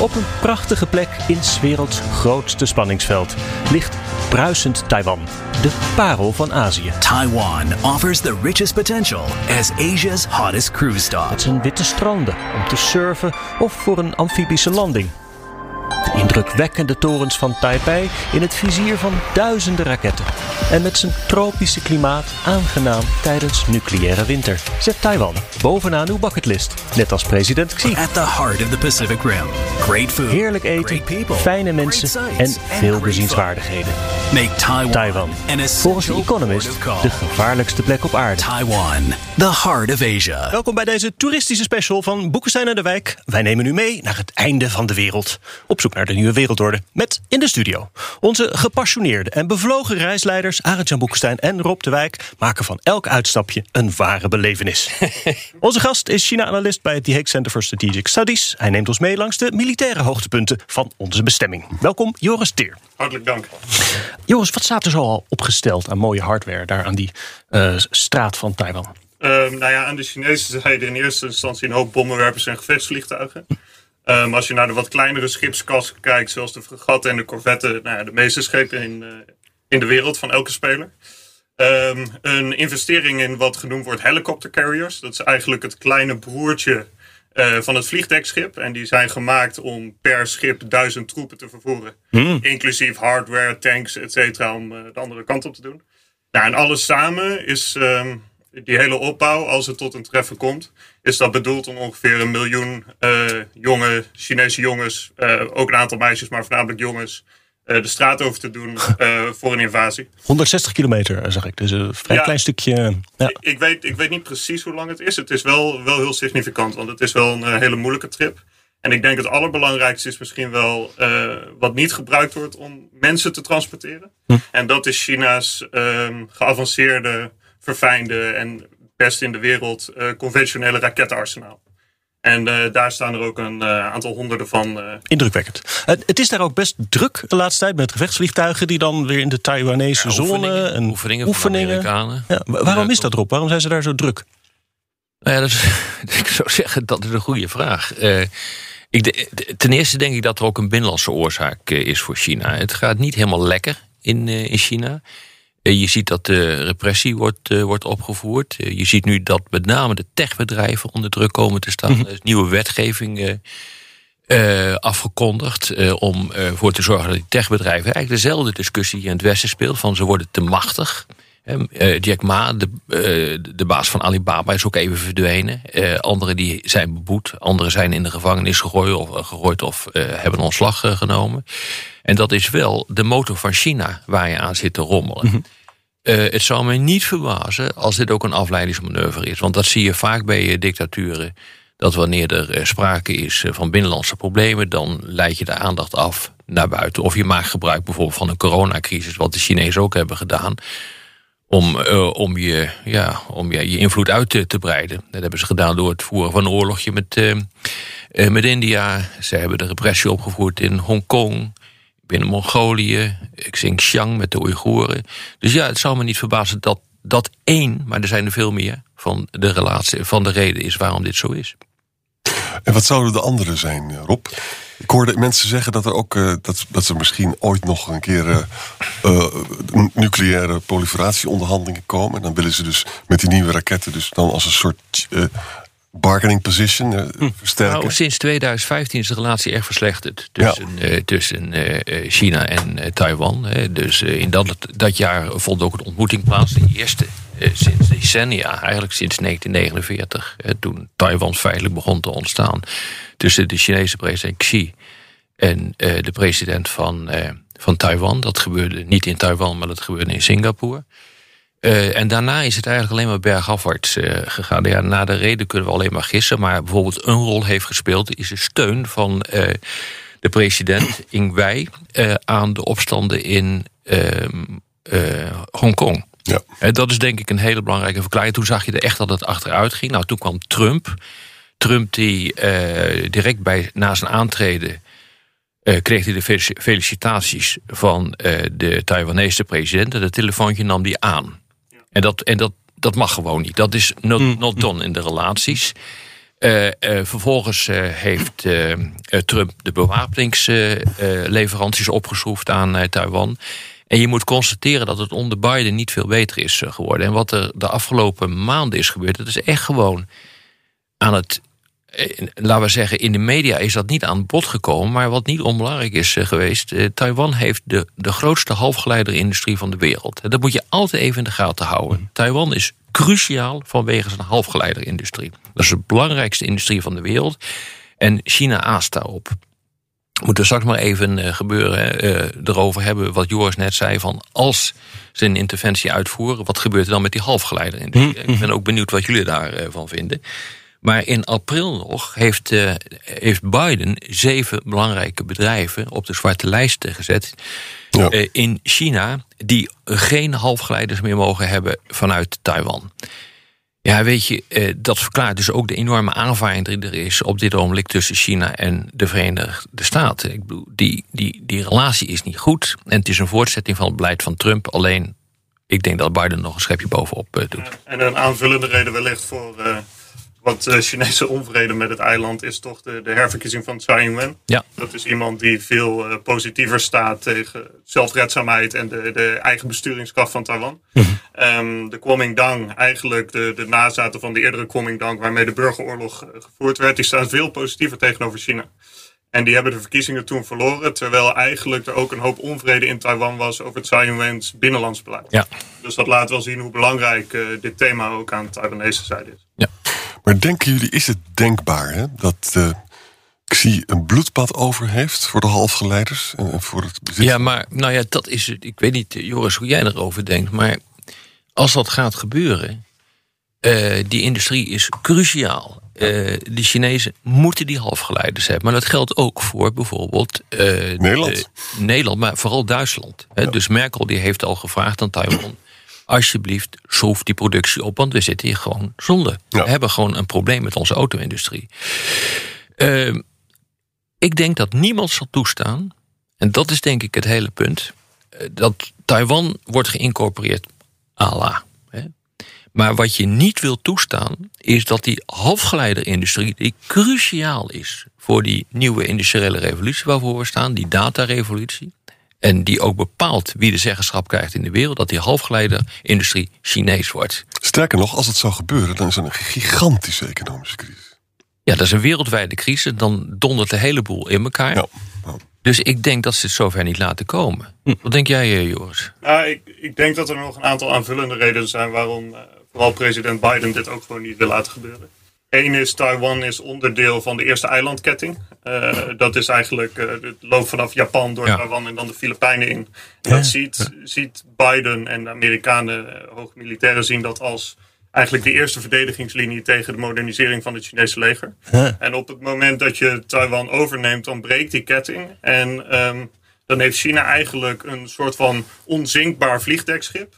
Op een prachtige plek in 's werelds grootste spanningsveld ligt bruisend Taiwan, de parel van Azië. Taiwan offers the richest potential as Asia's hottest cruise stop. Met zijn witte stranden om te surfen of voor een amfibische landing. De indrukwekkende torens van Taipei in het vizier van duizenden raketten. En met zijn tropische klimaat aangenaam tijdens nucleaire winter. Zet Taiwan bovenaan uw bucketlist. Net als president Xi. At the heart of the Pacific Rim. Great food. Heerlijk eten, people, fijne mensen en veel bezienswaardigheden. Make Taiwan, Taiwan. an Volgens The Economist de gevaarlijkste plek op aarde. Taiwan, the heart of Asia. Welkom bij deze toeristische special van Boekenstein en de Wijk. Wij nemen u mee naar het einde van de wereld. Op zoek naar de nieuwe wereldorde. Met in de studio onze gepassioneerde en bevlogen reisleiders... Arend-Jan Boekenstein en Rob de Wijk... maken van elk uitstapje een ware belevenis. onze gast is China-analyst bij het The Hague Center for Strategic Studies. Hij neemt ons mee langs de militaire hoogtepunten van onze bestemming. Welkom, Joris Teer. Hartelijk dank. Joris, wat staat er zo al opgesteld aan mooie hardware... daar aan die eh, straat van Taiwan? Ehm, nou ja, aan de Chinese zijde in eerste instantie een hoop bommenwerpers en gevechtsvliegtuigen. Ehm, als je naar de wat kleinere schipskassen kijkt, zoals de fregatten en de corvetten, nou ja, de meeste schepen in, eh, in de wereld van elke speler. Ehm, een investering in wat genoemd wordt helicopter carriers. Dat is eigenlijk het kleine broertje eh, van het vliegdekschip. En die zijn gemaakt om per schip duizend troepen te vervoeren. Inclusief hardware, tanks, et cetera, om eh, de andere kant op te doen. Nou, en alles samen is ehm, die hele opbouw, als het tot een treffen komt, is dat bedoeld om ongeveer een miljoen eh, jonge Chinese jongens, eh, ook een aantal meisjes, maar voornamelijk jongens, eh, de straat over te doen voor een invasie. 160 kilometer, zag ik. Dus een vrij Ja. klein stukje. Ja. Ik, ik weet, ik weet niet precies hoe lang het is. Het is wel, wel heel significant, want het is wel een hele moeilijke trip. En ik denk het allerbelangrijkste is misschien wel wat niet gebruikt wordt om mensen te transporteren. En dat is China's ehm, geavanceerde, verfijnde en best in de wereld eh, conventionele rakettenarsenaal. En eh, daar staan er ook een eh, aantal honderden van. eh, Indrukwekkend. Het, het is daar ook best druk de laatste tijd met gevechtsvliegtuigen die dan weer in de Taiwanese zone oefeningen. en Oefeningen van de Amerikanen. Ja, wa- waarom is dat erop? Waarom zijn ze daar zo druk? Nou ja, dat is, ik zou zeggen, dat is een goede vraag. Eh, ik, de- ten eerste denk ik dat er ook een binnenlandse oorzaak is voor China. Het gaat niet helemaal lekker in, eh, in China. Eh, je ziet dat de repressie wordt, eh, wordt opgevoerd. Eh, je ziet nu dat met name de techbedrijven onder druk komen te staan. Er is nieuwe wetgeving afgekondigd om ervoor te zorgen dat die techbedrijven eigenlijk dezelfde discussie die in het Westen speelt: van ze worden te machtig. Hè, eh, Jack Ma, de, eh, de baas van Alibaba, is ook even verdwenen. Eh, anderen die zijn beboet, anderen zijn in de gevangenis gegooid of, gegooid of hebben ontslag genomen. En dat is wel de motor van China waar je aan zit te rommelen. Eh, het zou me niet verbazen als dit ook een afleidingsmanoeuvre is. Want dat zie je vaak bij dictaturen. Dat wanneer er sprake is van binnenlandse problemen, dan leid je de aandacht af naar buiten. Of je maakt gebruik bijvoorbeeld van een coronacrisis, wat de Chinezen ook hebben gedaan. Om, eh, om, je, ja, om je, je invloed uit te, te breiden. Dat hebben ze gedaan door het voeren van een oorlogje met, eh, eh, met India. Ze hebben de repressie opgevoerd in Hongkong binnen Mongolië, Xinjiang met de Oeigoeren. Dus ja, het zou me niet verbazen dat dat één, maar er zijn er veel meer, van de, relatie, van de reden is waarom dit zo is. En wat zouden de andere zijn, eh, Rob? Ik hoorde mensen zeggen dat er ook eh, dat, dat er misschien ooit nog een keer n- nucleaire proliferatieonderhandelingen komen. En dan willen ze dus met die nieuwe raketten dus dan als een soort bargaining position eh, versterken. Nou, sinds 2015 is de relatie erg verslechterd tussen, tussen China en Taiwan. hè. Dus in dat, dat jaar vond ook een ontmoeting plaats. De eerste sinds decennia, eigenlijk sinds 1949, eh, toen Taiwan feitelijk begon te ontstaan. Tussen de Chinese president Xi en eh, de president van, eh, van Taiwan. Dat gebeurde niet in Taiwan, maar dat gebeurde in Singapore. Eh, en daarna is het eigenlijk alleen maar bergafwaarts eh, gegaan. Ja, na de reden kunnen we alleen maar gissen. Maar bijvoorbeeld een rol heeft gespeeld... is de steun van eh, de president Ingwei uh, aan de opstanden in uh, Hongkong. Ja. En dat is denk ik een hele belangrijke verklaring. Toen zag je er echt dat het achteruit ging. Nou, toen kwam Trump. Trump die direct bij, na zijn aantreden uh, kreeg hij de felicitaties van uh, de Taiwanese president. En dat telefoontje nam hij aan. Ja. En, dat, en dat, dat mag gewoon niet. Dat is not, mm. not done in de relaties. Uh, vervolgens heeft Trump de bewapeningsleveranties opgeschroefd aan Taiwan. En je moet constateren dat het onder Biden niet veel beter is geworden. En wat er de afgelopen maanden is gebeurd, dat is echt gewoon aan het eh, laten we zeggen, in de media is dat niet aan bod gekomen. Maar wat niet onbelangrijk is eh, geweest. Eh, Taiwan heeft de, de grootste halfgeleiderindustrie van de wereld. Dat moet je altijd even in de gaten houden. Mhm. Taiwan is cruciaal vanwege zijn halfgeleiderindustrie. Dat is de belangrijkste industrie van de wereld. En China aast daarop. We moeten straks maar even gebeuren, erover hebben wat Joris net zei. Van als ze een interventie uitvoeren, wat gebeurt er dan met die halfgeleiderindustrie? Mhm. Ik ben ook benieuwd wat jullie daarvan vinden. Maar in april nog heeft, uh, heeft Biden zeven belangrijke bedrijven op de zwarte lijst gezet. Ja. Uh, in China, die geen halfgeleiders meer mogen hebben vanuit Taiwan. Ja, weet je, uh, dat verklaart dus ook de enorme aanvaring die er is op dit ogenblik tussen China en de Verenigde Staten. Ik bedoel, die, die, die relatie is niet goed. En het is een voortzetting van het beleid van Trump. Alleen, ik denk dat Biden nog een schepje bovenop doet. En een aanvullende reden wellicht voor wat uh, Chinese onvrede met het eiland is toch de, de herverkiezing van Tsai Ing-wen. Ja. Dat is iemand die veel uh, positiever staat tegen zelfredzaamheid en de, de eigen besturingskracht van Taiwan. Mm -hmm. de Kuomintang, eigenlijk de, de nazaten van de eerdere Kuomintang waarmee de burgeroorlog uh, gevoerd werd, die staan veel positiever tegenover China. En die hebben de verkiezingen toen verloren, terwijl eigenlijk er ook een hoop onvrede in Taiwan was over Tsai Ing-wen's binnenlands beleid. Ja. Dus dat laat wel zien hoe belangrijk dit thema ook aan de Taiwanese zijde is. Ja. Maar denken jullie, is het denkbaar hè, dat uh, Xi een bloedbad over heeft voor de halfgeleiders en voor het bezit? Ja, maar nou ja, dat is het. Ik weet niet, Joris, hoe jij erover denkt, maar als dat gaat gebeuren, uh, die industrie is cruciaal. Uh, de Chinezen moeten die halfgeleiders hebben. Maar dat geldt ook voor bijvoorbeeld Nederland. Nederland, maar vooral Duitsland. Ja. Dus Merkel die heeft al gevraagd aan Taiwan alsjeblieft schroef die productie op, want we zitten hier gewoon zonder. We hebben gewoon een probleem met onze auto-industrie. Uh, ik denk dat niemand zal toestaan, en dat is denk ik het hele punt, eh, dat Taiwan wordt geïncorporeerd Allah. Maar wat je niet wil toestaan, is dat die halfgeleiderindustrie, die cruciaal is voor die nieuwe industriële revolutie waarvoor we staan, die datarevolutie, en die ook bepaalt wie de zeggenschap krijgt in de wereld, dat die halfgeleiderindustrie Chinees wordt. Sterker nog, als het zou gebeuren, dan is er een gigantische economische crisis. Ja, dat is een wereldwijde crisis. Dan dondert de hele boel in elkaar. Ja. Dus ik denk dat ze het zover niet laten komen. Hm. Wat denk jij, eh, Joris? Nou, ik, ik, denk dat er nog een aantal aanvullende redenen zijn waarom uh, vooral president Biden dit ook gewoon niet wil laten gebeuren. Eén is, Taiwan is onderdeel van de eerste eilandketting. Uh, dat is eigenlijk, uh, het loopt vanaf Japan door ja. Taiwan en dan de Filipijnen in. Dat ziet, ziet Biden en de Amerikanen, uh, hoge militairen zien dat als eigenlijk de eerste verdedigingslinie tegen de modernisering van het Chinese leger. En op het moment dat je Taiwan overneemt, dan breekt die ketting. En um, dan heeft China eigenlijk een soort van onzinkbaar vliegdekschip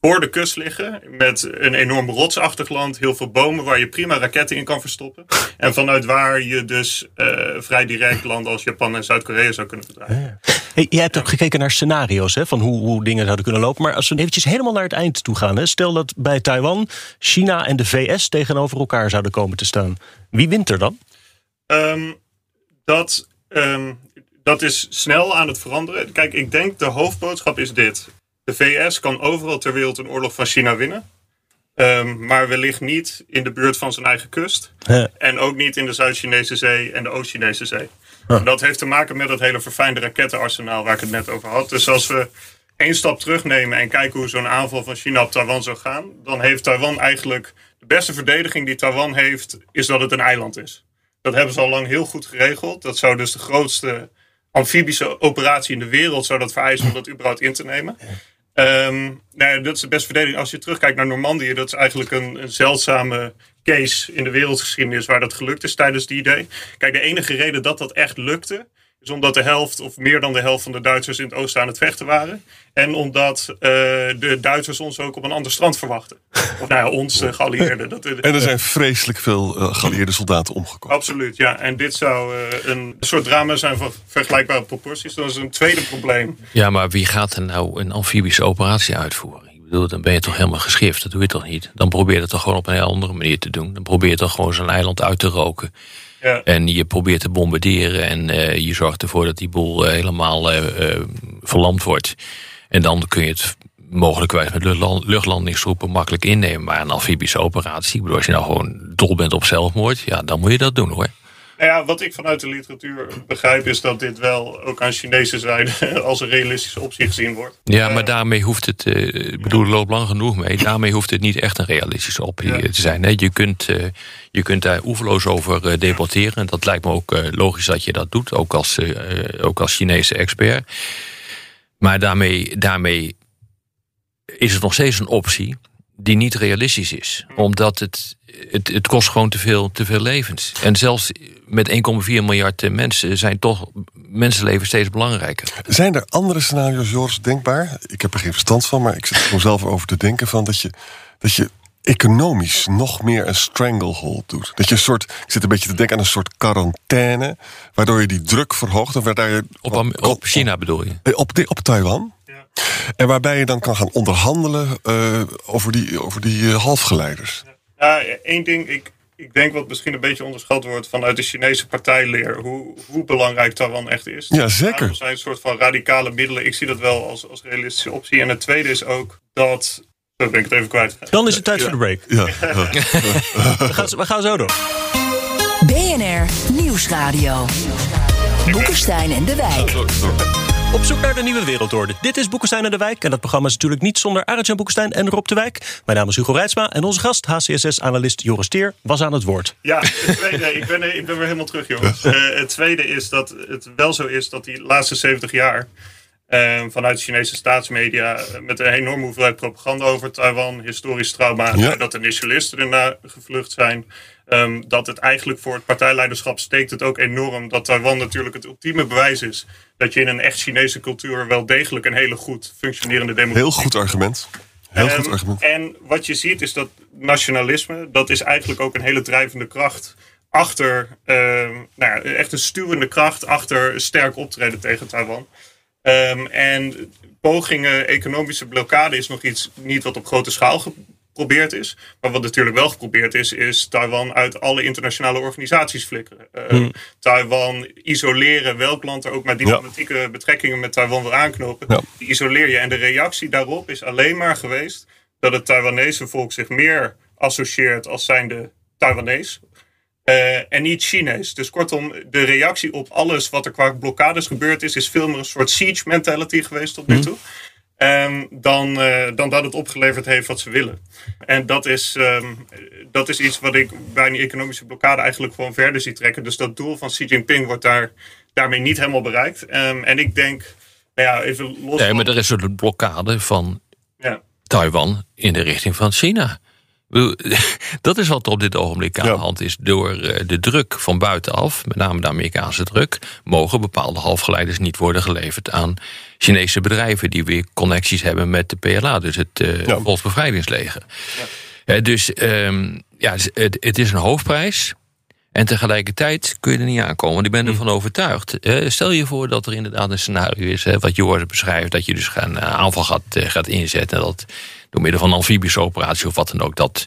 voor de kust liggen. Met een enorm rotsachtig land. Heel veel bomen waar je prima raketten in kan verstoppen. En vanuit waar je dus uh, vrij direct landen als Japan en Zuid-Korea zou kunnen verdrijven. Ja. Hey, jij hebt ook gekeken naar scenario's hè, van hoe, hoe dingen zouden kunnen lopen. Maar als we eventjes helemaal naar het eind toe gaan. Hè, stel dat bij Taiwan China en de VS tegenover elkaar zouden komen te staan. Wie wint er dan? Um, dat, um, dat is snel aan het veranderen. Kijk, ik denk de hoofdboodschap is dit. De VS kan overal ter wereld een oorlog van China winnen. Um, maar wellicht niet in de buurt van zijn eigen kust. En ook niet in de Zuid-Chinese Zee en de Oost-Chinese Zee. En dat heeft te maken met dat hele verfijnde rakettenarsenaal waar ik het net over had. Dus als we één stap terugnemen en kijken hoe zo'n aanval van China op Taiwan zou gaan, dan heeft Taiwan eigenlijk de beste verdediging die Taiwan heeft, is dat het een eiland is. Dat hebben ze al lang heel goed geregeld. Dat zou dus de grootste amfibische operatie in de wereld zou dat vereisen om dat überhaupt in te nemen. Um, nou dat is de beste verdediging. Als je terugkijkt naar Normandië, dat is eigenlijk een, een, zeldzame case in de wereldgeschiedenis waar dat gelukt is tijdens die idee. Kijk, de enige reden dat dat echt lukte, is omdat de helft of meer dan de helft van de Duitsers in het oosten aan het vechten waren. En omdat uh, de Duitsers ons ook op een ander strand verwachten. Of nou ja, ons uh, geallieerden. Dat, uh, en er zijn vreselijk veel geallieerde soldaten omgekomen. Absoluut, ja. En dit zou een soort drama zijn van vergelijkbare proporties. Dat is een tweede probleem. Ja, maar wie gaat er nou een amfibische operatie uitvoeren? Ik bedoel, dan ben je toch helemaal geschift. Dat doe je toch niet? Dan probeer je het toch gewoon op een heel andere manier te doen. Dan probeer je toch gewoon zo'n eiland uit te roken. En je probeert te bombarderen en uh, je zorgt ervoor dat die boel uh, helemaal uh, verlamd wordt. En dan kun je het mogelijkwijs met luchtlandingsgroepen makkelijk innemen. Maar een amfibische operatie, ik bedoel, als je nou gewoon dol bent op zelfmoord, ja, dan moet je dat doen hoor. Nou ja, wat ik vanuit de literatuur begrijp is dat dit wel ook aan Chinese zijde als een realistische optie gezien wordt. Ja, maar daarmee hoeft het, ik bedoel, loopt lang genoeg mee. Daarmee hoeft het niet echt een realistische optie te zijn. Je, kunt, je kunt daar oeverloos over debatteren. En dat lijkt me ook logisch dat je dat doet, ook als, ook als Chinese expert. Maar daarmee, daarmee is het nog steeds een optie die niet realistisch is. Omdat het, het, het kost gewoon te veel, te veel levens. En zelfs met 1,4 miljard mensen zijn toch mensenlevens steeds belangrijker. Zijn er andere scenario's, Joris, denkbaar? Ik heb er geen verstand van, maar ik zit er zelf over te denken van dat je, dat je economisch nog meer een stranglehold doet. Dat je een soort, ik zit een beetje te denken aan een soort quarantaine, waardoor je die druk verhoogt. Of waardoor je, op, op China bedoel je? Op, op Taiwan. Ja. En waarbij je dan kan gaan onderhandelen uh, over die, over die uh, halfgeleiders. Ja, één ding, ik, ik denk wat misschien een beetje onderschat wordt vanuit de Chinese partijleer, hoe, hoe belangrijk Taiwan echt is. Ja, zeker. Er zijn een soort van radicale middelen. Ik zie dat wel als, als realistische optie. En het tweede is ook dat dan ben ik het even kwijt. Dan is het tijd voor de break. Ja. we, gaan, we gaan zo door. BNR Nieuwsradio. Boekenstein en de Wijk. Op zoek naar de nieuwe wereldorde. Dit is Boekenstein en de Wijk. En dat programma is natuurlijk niet zonder Arjan Boekenstein en Rob de Wijk. Mijn naam is Hugo Reitsma en onze gast, HCSS-analyst Joris Teer, was aan het woord. Ja, het tweede, ik, ben, ik ben weer helemaal terug, jongens. Uh, het tweede is dat het wel zo is dat die laatste 70 jaar Ehm, vanuit de Chinese staatsmedia eh, met een enorme hoeveelheid propaganda over Taiwan, historisch trauma, ja. dat de nationalisten ernaar gevlucht zijn. Um, dat het eigenlijk voor het partijleiderschap steekt het ook enorm dat Taiwan natuurlijk het ultieme bewijs is dat je in een echt Chinese cultuur wel degelijk een hele goed functionerende democratie. Heel goed argument. Heel um, goed argument. En wat je ziet is dat nationalisme, dat is eigenlijk ook een hele drijvende kracht achter, nou ja, echt een stuwende kracht achter sterk optreden tegen Taiwan. Um, en pogingen, economische blokkade is nog iets niet wat op grote schaal geprobeerd is. Maar wat natuurlijk wel geprobeerd is, is Taiwan uit alle internationale organisaties flikkeren. Uh, Taiwan isoleren, welk land er ook maar diplomatieke betrekkingen met Taiwan wil aanknopen, ja. die isoleer je. En de reactie daarop is alleen maar geweest dat het Taiwanese volk zich meer associeert als zijnde Taiwanese uh, en niet Chinees. Dus kortom, de reactie op alles wat er qua blokkades gebeurd is, is veel meer een soort siege mentality geweest tot nu mhm. toe. Um, dan, uh, dan dat het opgeleverd heeft wat ze willen. En dat is, um, dat is iets wat ik bij die economische blokkade eigenlijk gewoon verder zie trekken. Dus dat doel van Xi Jinping wordt daar, daarmee niet helemaal bereikt. Um, en ik denk, nou ja, even los. Nee, maar er is een blokkade van ja. Taiwan in de richting van China. Dat is wat er op dit ogenblik aan de hand is. Door eh, de druk van buitenaf, met name de Amerikaanse druk, mogen bepaalde halfgeleiders niet worden geleverd aan Chinese bedrijven die weer connecties hebben met de PLA, dus het uh, ja. Volksbevrijdingsleger. Ja. dus um, ja, het, het, is een hoofdprijs. En tegelijkertijd kun je er niet aankomen. Want ik ben ervan overtuigd. stel je voor dat er inderdaad een scenario is, hè, wat Joris beschrijft, dat je dus een eh, aanval gaat, gaat inzetten. En dat door middel van een amfibische operatie of wat dan ook, dat,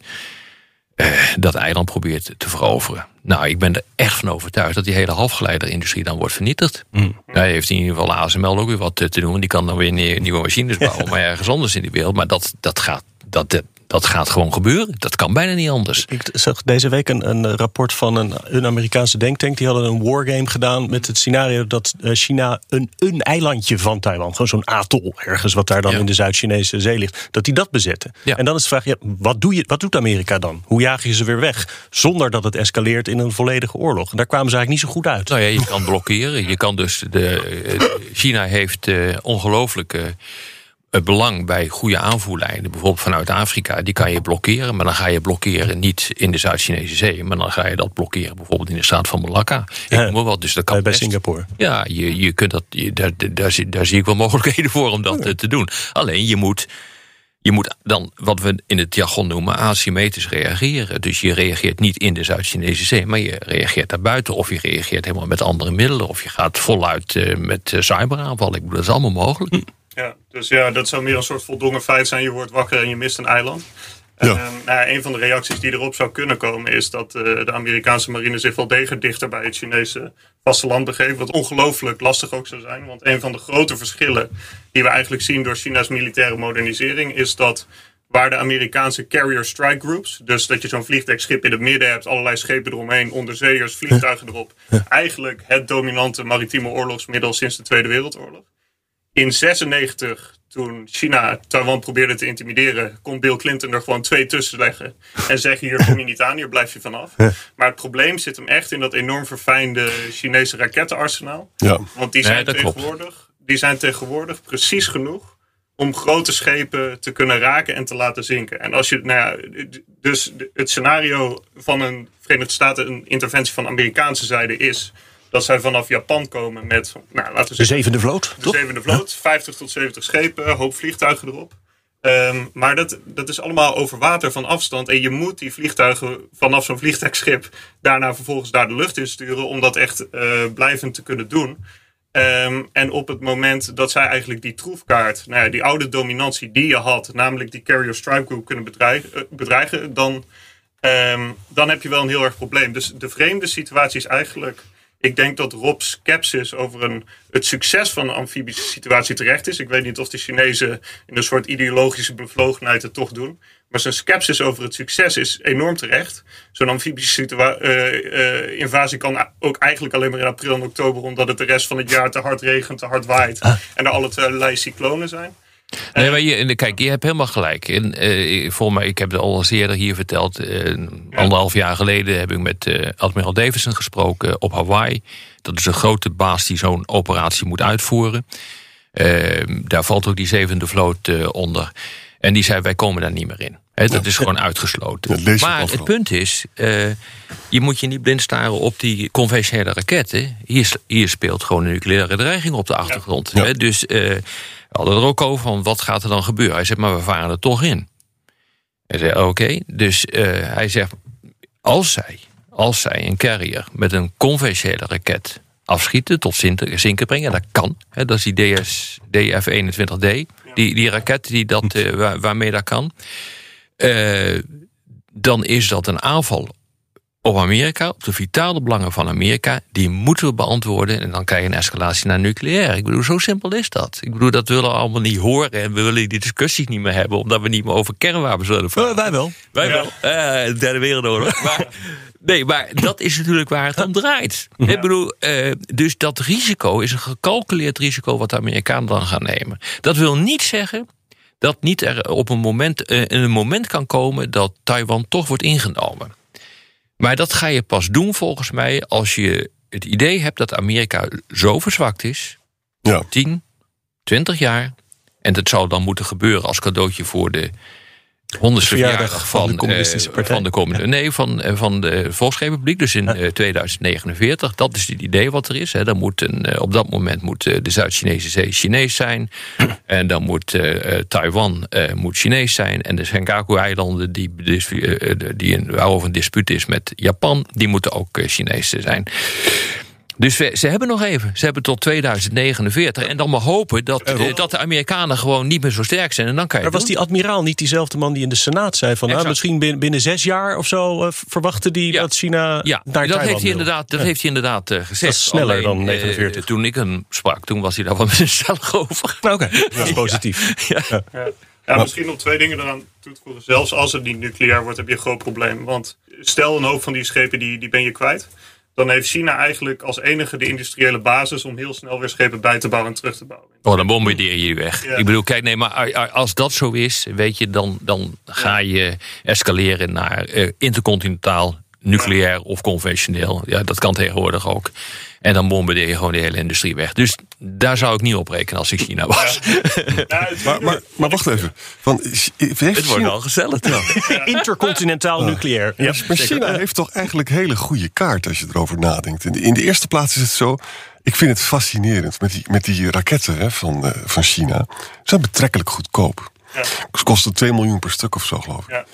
uh, dat eiland probeert te veroveren. Nou, ik ben er echt van overtuigd dat die hele halfgeleiderindustrie dan wordt vernietigd. Mm. Hij heeft in ieder geval ASML ook weer wat te doen. Die kan dan weer nieuwe machines bouwen, maar ergens anders in de wereld. Maar dat, dat gaat. Dat, dat gaat gewoon gebeuren. Dat kan bijna niet anders. Ik zag deze week een, een rapport van een, een, Amerikaanse denktank. Die hadden een wargame gedaan met het scenario dat eh, China een, een eilandje van Taiwan, gewoon zo'n atol ergens wat daar dan in de Zuid-Chinese zee ligt, dat die dat bezetten. Ja. En dan is de vraag, ja, wat, doe je, wat doet Amerika dan? Hoe jaag je ze weer weg? Zonder dat het escaleert in een volledige oorlog. En daar kwamen ze eigenlijk niet zo goed uit. Nou ja, je kan blokkeren. Je kan dus de, China heeft uh, ongelooflijke het belang bij goede aanvoerlijnen, bijvoorbeeld vanuit Afrika, die kan je blokkeren. Maar dan ga je blokkeren niet in de Zuid-Chinese Zee, maar dan ga je dat blokkeren bijvoorbeeld in de staat van Malakka. Ik Ja. wat, dus dat kan bij best. Singapore. Ja, je, je kunt dat, je, daar, daar, zie- daar zie ik wel mogelijkheden voor om dat eh, te doen. Alleen je moet, je moet dan, wat we in het jargon noemen, asymmetrisch reageren. Dus je reageert niet in de Zuid-Chinese Zee, maar je reageert daarbuiten. Of je reageert helemaal met andere middelen. Of je gaat voluit eh, met eh, cyberaanvallen. Ik bedoel, dat is allemaal mogelijk. Ja, dus ja, dat zou meer een soort voldongen feit zijn. Je wordt wakker en je mist een eiland. Ja. Ehm, nou, ja, een van de reacties die erop zou kunnen komen is dat eh, de Amerikaanse marine zich wel degelijk dichter bij het Chinese vasteland begeeft. Wat ongelooflijk lastig ook zou zijn. Want een van de grote verschillen die we eigenlijk zien door China's militaire modernisering is dat waar de Amerikaanse carrier strike groups, dus dat je zo'n vliegdekschip in het midden hebt, allerlei schepen eromheen, onderzeeërs, vliegtuigen erop, eigenlijk het dominante maritieme oorlogsmiddel sinds de Tweede Wereldoorlog. In 96, toen China Taiwan probeerde te intimideren, kon Bill Clinton er gewoon twee tussen leggen. En zeggen: hier kom je niet aan, hier blijf je vanaf. Maar het probleem zit hem echt in dat enorm verfijnde Chinese rakettenarsenaal. Ja. Want die zijn, tegenwoordig, die zijn tegenwoordig precies genoeg om grote schepen te kunnen raken en te laten zinken. En als je, nou ja, dus het scenario van een Verenigde Staten, een interventie van Amerikaanse zijde is dat zij vanaf Japan komen met, nou, laten we De zevende vloot, de toch? zevende vloot, 50 tot 70 schepen, een hoop vliegtuigen erop. Ehm, maar dat, dat is allemaal over water van afstand. En je moet die vliegtuigen vanaf zo'n vliegtuigschip daarna vervolgens daar de lucht in sturen. Om dat echt eh, blijvend te kunnen doen. Ehm, en op het moment dat zij eigenlijk die troefkaart, nou ja, die oude dominantie die je had, namelijk die Carrier Strike Group kunnen bedreigen, eh, bedreigen dan, ehm, dan heb je wel een heel erg probleem. Dus de vreemde situatie is eigenlijk. Ik denk dat Rob's skepsis over een, het succes van een amfibische situatie terecht is. Ik weet niet of de Chinezen in een soort ideologische bevlogenheid het toch doen. Maar zijn skepsis over het succes is enorm terecht. Zo'n amfibische eh, invasie kan ook eigenlijk alleen maar in april en oktober, omdat het de rest van het jaar te hard regent, te hard waait. En er alle allerlei cyclonen zijn. Nee, maar je, kijk, je hebt helemaal gelijk. En, eh, voor mij, ik heb het al eens eerder hier verteld. eh, Anderhalf jaar geleden heb ik met eh, admiraal Davison gesproken op Hawaii. Dat is een grote baas die zo'n operatie moet uitvoeren. Eh, daar valt ook die zevende vloot eh, onder. En die zei, wij komen daar niet meer in. Dat is gewoon uitgesloten. Maar het punt is, eh, je moet je niet blind staren op die conventionele raketten. Hier, hier speelt gewoon een nucleaire dreiging op de achtergrond. Ja. Dus eh, we hadden er ook over van, wat gaat er dan gebeuren? Hij zegt, maar we varen er toch in. Hij zei, oké. Dus eh, hij zegt, als zij, als zij een carrier met een conventionele raket afschieten, tot zinken brengen, dat kan. Hè, dat is die DS, DF-21D, die, die raket die dat, eh, waar- waarmee dat kan. Eh, dan is dat een aanval op Amerika, op de vitale belangen van Amerika. Die moeten we beantwoorden. En dan krijg je een escalatie naar nucleair. Ik bedoel, zo simpel is dat. Ik bedoel, dat willen we allemaal niet horen. En we willen die discussies niet meer hebben, omdat we niet meer over kernwapens willen. Eh, wij wel. Wij wel. Eh, de derde wereldoorlog. Maar, nee, maar dat is natuurlijk waar het om draait. Ik bedoel, eh, dus dat risico is een gecalculeerd risico wat de Amerikanen dan gaan nemen. Dat wil niet zeggen dat niet er op een moment, een moment kan komen dat Taiwan toch wordt ingenomen. Maar dat ga je pas doen volgens mij als je het idee hebt dat Amerika zo verzwakt is, Ja. 10, 20 jaar. En dat zou dan moeten gebeuren als cadeautje voor de honderdste Verjaardag van van, de Communistische eh, Partij. van de Nee, van, eh, van de Volksrepubliek, dus in eh, 2049. Dat is het idee wat er is. Hè. Dan moet een, eh, op dat moment moet eh, de Zuid-Chinese Zee Chinees zijn. en dan moet eh, eh, Taiwan eh, moet Chinees zijn. En de Senkaku-eilanden, die, eh, eh, die een, waarover een dispuut is met Japan, die moeten ook eh, Chinees zijn. Dus we- ze hebben nog even. Ze hebben tot 2049. En dan maar hopen dat, eh, dat de Amerikanen gewoon niet meer zo sterk zijn. En dan kan je Maar was die admiraal niet diezelfde man die in de Senaat zei van... Nou, misschien binnen, binnen zes jaar of zo eh, verwachte die Ja. dat China Ja, naar dat Taiwan heeft hij inderdaad, dat heeft hij inderdaad eh, gezegd. Dat is sneller dan eh, 49. toen ik hem sprak, toen was hij daar wel met stellig over. Nou, Oké, dat is positief. Ja. Ja, misschien om twee dingen eraan toe te voegen. Zelfs als het niet nucleair wordt, heb je een groot probleem. Want stel een hoop van die schepen, die, die ben je kwijt. Dan heeft China eigenlijk als enige de industriële basis om heel snel weer schepen bij te bouwen en terug te bouwen. Oh, dan bombardeer je je weg. Ja. Ik bedoel, kijk, nee, maar als dat zo is, weet je, dan, dan ga je escaleren naar eh, intercontinentaal nucleair of conventioneel. Ja, dat kan tegenwoordig ook. En dan bombardeer je gewoon de hele industrie weg. Dus daar zou ik niet op rekenen als ik China was. Ja, Maar, maar, maar wacht even. Van, heeft Het wordt China, wel gezellig dan. Intercontinentaal nucleair. Ja, maar. China heeft toch eigenlijk hele goede kaart als je erover nadenkt. In de, in de eerste plaats is het zo. Ik vind het fascinerend met die, met die raketten hè, van, eh, van China. Ze zijn betrekkelijk goedkoop. Ze kosten 2 miljoen per stuk of zo, geloof ik. Ja.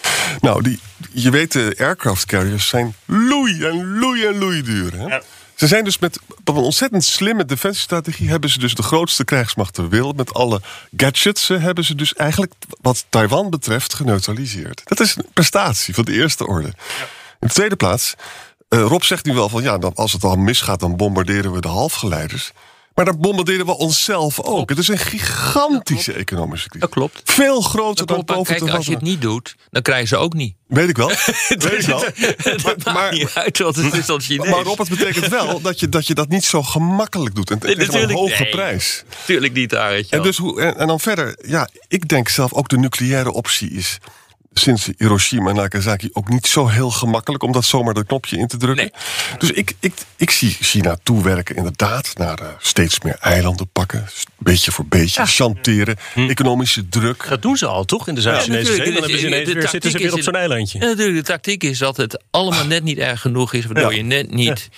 Nou, die, je weet, de aircraft carriers zijn loei en loei en loei duur. Hè? Ja. Ze zijn dus met op een ontzettend slimme defensiestrategie... hebben ze dus de grootste krijgsmacht ter wereld. Met alle gadgets eh, hebben ze dus eigenlijk, wat Taiwan betreft, geneutraliseerd. Dat is een prestatie van de eerste orde. In de tweede plaats, eh, Rob zegt nu wel van... ja, dan, als het al misgaat, dan bombarderen we de halfgeleiders. Maar dan bombarderen we onszelf ook. Het is een gigantische economische crisis. Dat klopt. Veel groter dan klopt, maar boven kijk, als je het niet doet, dan krijgen ze ook niet. Weet ik wel. Weet ik wel. Dat Maar- maakt niet uit, want het is dan Chinees. Maar Rob, het betekent wel dat je, dat je dat niet zo gemakkelijk doet. En tegen een hoge nee. prijs. Tuurlijk niet, Arendtje. En, dus hoe, en, en dan verder, ja, ik denk zelf ook de nucleaire optie is sinds Hiroshima en Nagasaki ook niet zo heel gemakkelijk om dat zomaar dat knopje in te drukken. Dus ik, ik, ik zie China toewerken inderdaad naar eh, steeds meer eilanden pakken, beetje voor beetje, chanteren, economische druk. Dat doen ze al, toch? In de Zuid-Chinese Ja, Zee. Dan ze ineens De weer, zitten ze weer op zo'n eilandje. Natuurlijk, de tactiek is dat het allemaal net niet erg genoeg is, waardoor Ja. je net niet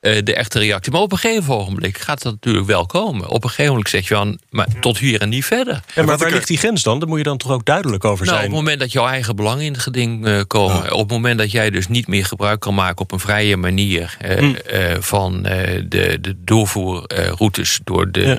de echte reactie. Maar op een gegeven ogenblik gaat dat natuurlijk wel komen. Op een gegeven moment zeg je van, maar tot hier en niet verder. Ja, maar waar ligt die grens dan? Daar moet je dan toch ook duidelijk over Nou, op zijn. het moment dat jouw eigen belangen in het geding eh, komen, op het moment dat jij dus niet meer gebruik kan maken op een vrije manier eh, eh, van eh, de, de doorvoerroutes door de Ja.